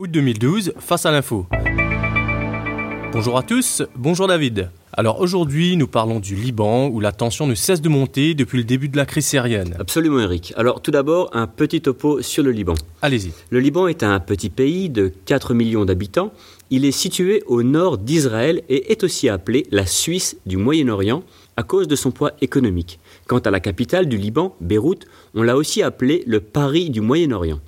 Août 2012, face à l'info. Bonjour à tous, bonjour David. Alors aujourd'hui, nous parlons du Liban où la tension ne cesse de monter depuis le début de la crise syrienne. Absolument Eric. Alors tout d'abord, un petit topo sur le Liban. Allez-y. Le Liban est un petit pays de 4 millions d'habitants. Il est situé au nord d'Israël et est aussi appelé la Suisse du Moyen-Orient à cause de son poids économique. Quant à la capitale du Liban, Beyrouth, on l'a aussi appelée le Paris du Moyen-Orient.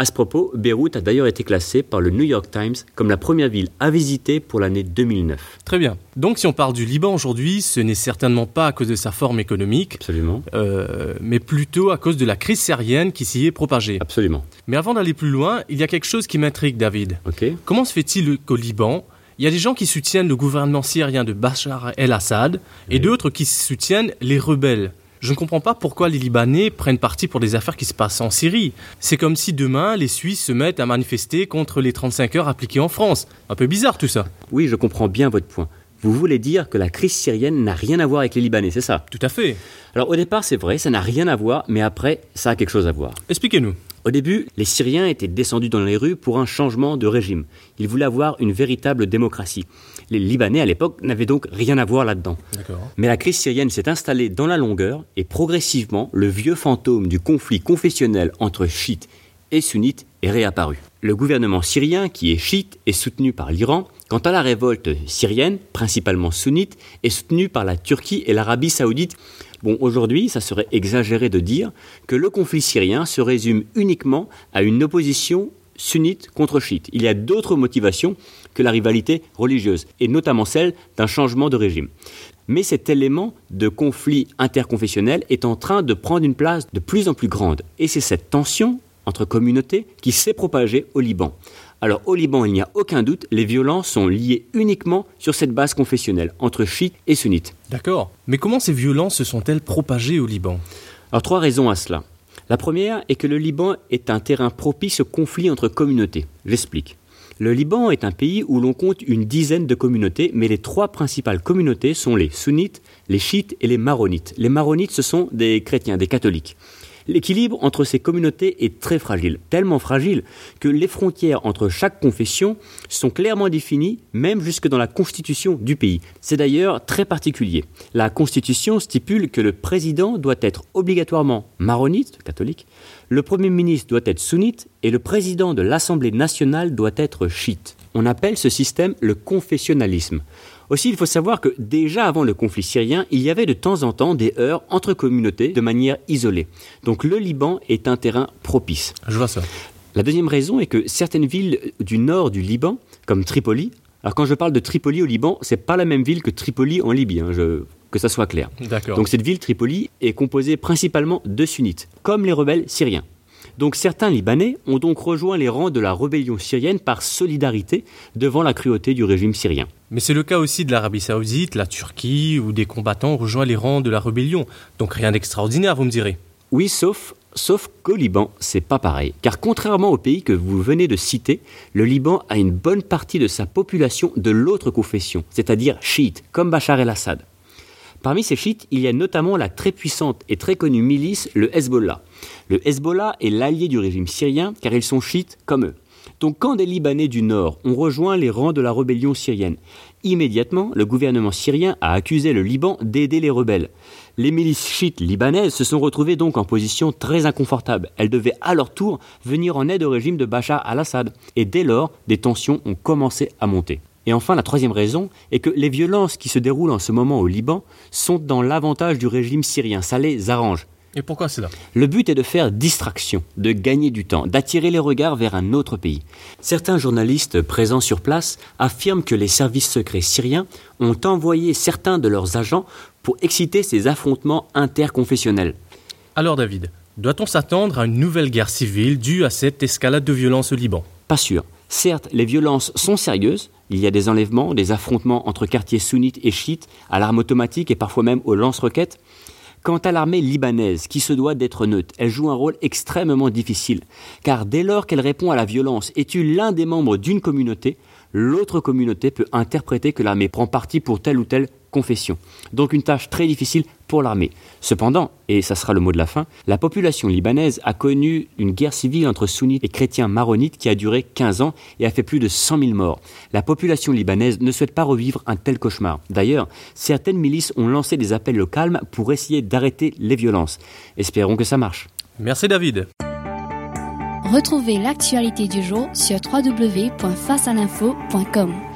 À ce propos, Beyrouth a d'ailleurs été classée par le New York Times comme la première ville à visiter pour l'année 2009. Très bien. Donc si on parle du Liban aujourd'hui, ce n'est certainement pas à cause de sa forme économique. Absolument. Euh, mais plutôt à cause de la crise syrienne qui s'y est propagée. Absolument. Mais avant d'aller plus loin, il y a quelque chose qui m'intrigue, David. Ok. Comment se fait-il qu'au Liban, il y a des gens qui soutiennent le gouvernement syrien de Bachar el-Assad et d'autres qui soutiennent les rebelles? Je ne comprends pas pourquoi les Libanais prennent parti pour des affaires qui se passent en Syrie. C'est comme si demain les Suisses se mettent à manifester contre les 35 heures appliquées en France. Un peu bizarre tout ça. Oui, je comprends bien votre point. Vous voulez dire que la crise syrienne n'a rien à voir avec les Libanais, c'est ça? Tout à fait. Alors au départ, c'est vrai, ça n'a rien à voir, mais après, ça a quelque chose à voir. Expliquez-nous. Au début, les Syriens étaient descendus dans les rues pour un changement de régime. Ils voulaient avoir une véritable démocratie. Les Libanais à l'époque n'avaient donc rien à voir là-dedans. Mais la crise syrienne s'est installée dans la longueur et progressivement, le vieux fantôme du conflit confessionnel entre chiites et sunnites est réapparu. Le gouvernement syrien, qui est chiite, est soutenu par l'Iran. Quant à la révolte syrienne, principalement sunnite, est soutenue par la Turquie et l'Arabie saoudite Bon, aujourd'hui, ça serait exagéré de dire que le conflit syrien se résume uniquement à une opposition sunnite contre chiite. Il y a d'autres motivations que la rivalité religieuse, et notamment celle d'un changement de régime. Mais cet élément de conflit interconfessionnel est en train de prendre une place de plus en plus grande. Et c'est cette tension entre communautés qui s'est propagée au Liban. Alors au Liban, il n'y a aucun doute, les violences sont liées uniquement sur cette base confessionnelle, entre chiites et sunnites. D'accord. Mais comment ces violences se sont-elles propagées au Liban? Alors trois raisons à cela. La première est que le Liban est un terrain propice au conflit entre communautés. J'explique. Le Liban est un pays où l'on compte une dizaine de communautés, mais les trois principales communautés sont les sunnites, les chiites et les maronites. Les maronites, ce sont des chrétiens, des catholiques. L'équilibre entre ces communautés est très fragile, tellement fragile que les frontières entre chaque confession sont clairement définies, même jusque dans la constitution du pays. C'est d'ailleurs très particulier. La constitution stipule que le président doit être obligatoirement maronite, catholique, le premier ministre doit être sunnite et le président de l'Assemblée nationale doit être chiite. On appelle ce système le confessionnalisme. Aussi, il faut savoir que déjà avant le conflit syrien, il y avait de temps en temps des heurts entre communautés de manière isolée. Donc le Liban est un terrain propice. Je vois ça. La deuxième raison est que certaines villes du nord du Liban, comme Tripoli, alors quand je parle de Tripoli au Liban, c'est pas la même ville que Tripoli en Libye, hein, que ça soit clair. Donc cette ville Tripoli est composée principalement de sunnites, comme les rebelles syriens. Donc certains Libanais ont donc rejoint les rangs de la rébellion syrienne par solidarité devant la cruauté du régime syrien. Mais c'est le cas aussi de l'Arabie saoudite, la Turquie, où des combattants rejoint les rangs de la rébellion. Donc rien d'extraordinaire, vous me direz. Oui, sauf Sauf qu'au Liban, c'est pas pareil. Car contrairement au pays que vous venez de citer, le Liban a une bonne partie de sa population de l'autre confession, c'est-à-dire chiite, comme Bachar el-Assad. Parmi ces chiites, il y a notamment la très puissante et très connue milice, le Hezbollah. Le Hezbollah est l'allié du régime syrien car ils sont chiites comme eux. Donc quand des Libanais du Nord ont rejoint les rangs de la rébellion syrienne, immédiatement le gouvernement syrien a accusé le Liban d'aider les rebelles. Les milices chiites libanaises se sont retrouvées donc en position très inconfortable. Elles devaient à leur tour venir en aide au régime de Bachar al-Assad. Et dès lors, des tensions ont commencé à monter. Et enfin, la troisième raison est que les violences qui se déroulent en ce moment au Liban sont dans l'avantage du régime syrien. Ça les arrange. Et pourquoi cela? Le but est de faire distraction, de gagner du temps, d'attirer les regards vers un autre pays. Certains journalistes présents sur place affirment que les services secrets syriens ont envoyé certains de leurs agents pour exciter ces affrontements interconfessionnels. Alors David, doit-on s'attendre à une nouvelle guerre civile due à cette escalade de violence au Liban? Pas sûr. Certes, les violences sont sérieuses, il y a des enlèvements, des affrontements entre quartiers sunnites et chiites, à l'arme automatique et parfois même aux lance-roquettes. Quant à l'armée libanaise, qui se doit d'être neutre, elle joue un rôle extrêmement difficile, car dès lors qu'elle répond à la violence et tue l'un des membres d'une communauté, l'autre communauté peut interpréter que l'armée prend parti pour telle ou telle confession. Donc une tâche très difficile pour l'armée. Cependant, et ça sera le mot de la fin, la population libanaise a connu une guerre civile entre sunnites et chrétiens maronites qui a duré 15 ans et a fait plus de 100 000 morts. La population libanaise ne souhaite pas revivre un tel cauchemar. D'ailleurs, certaines milices ont lancé des appels au calme pour essayer d'arrêter les violences. Espérons que ça marche. Merci David. Retrouvez l'actualité du jour sur www.facealinfo.com.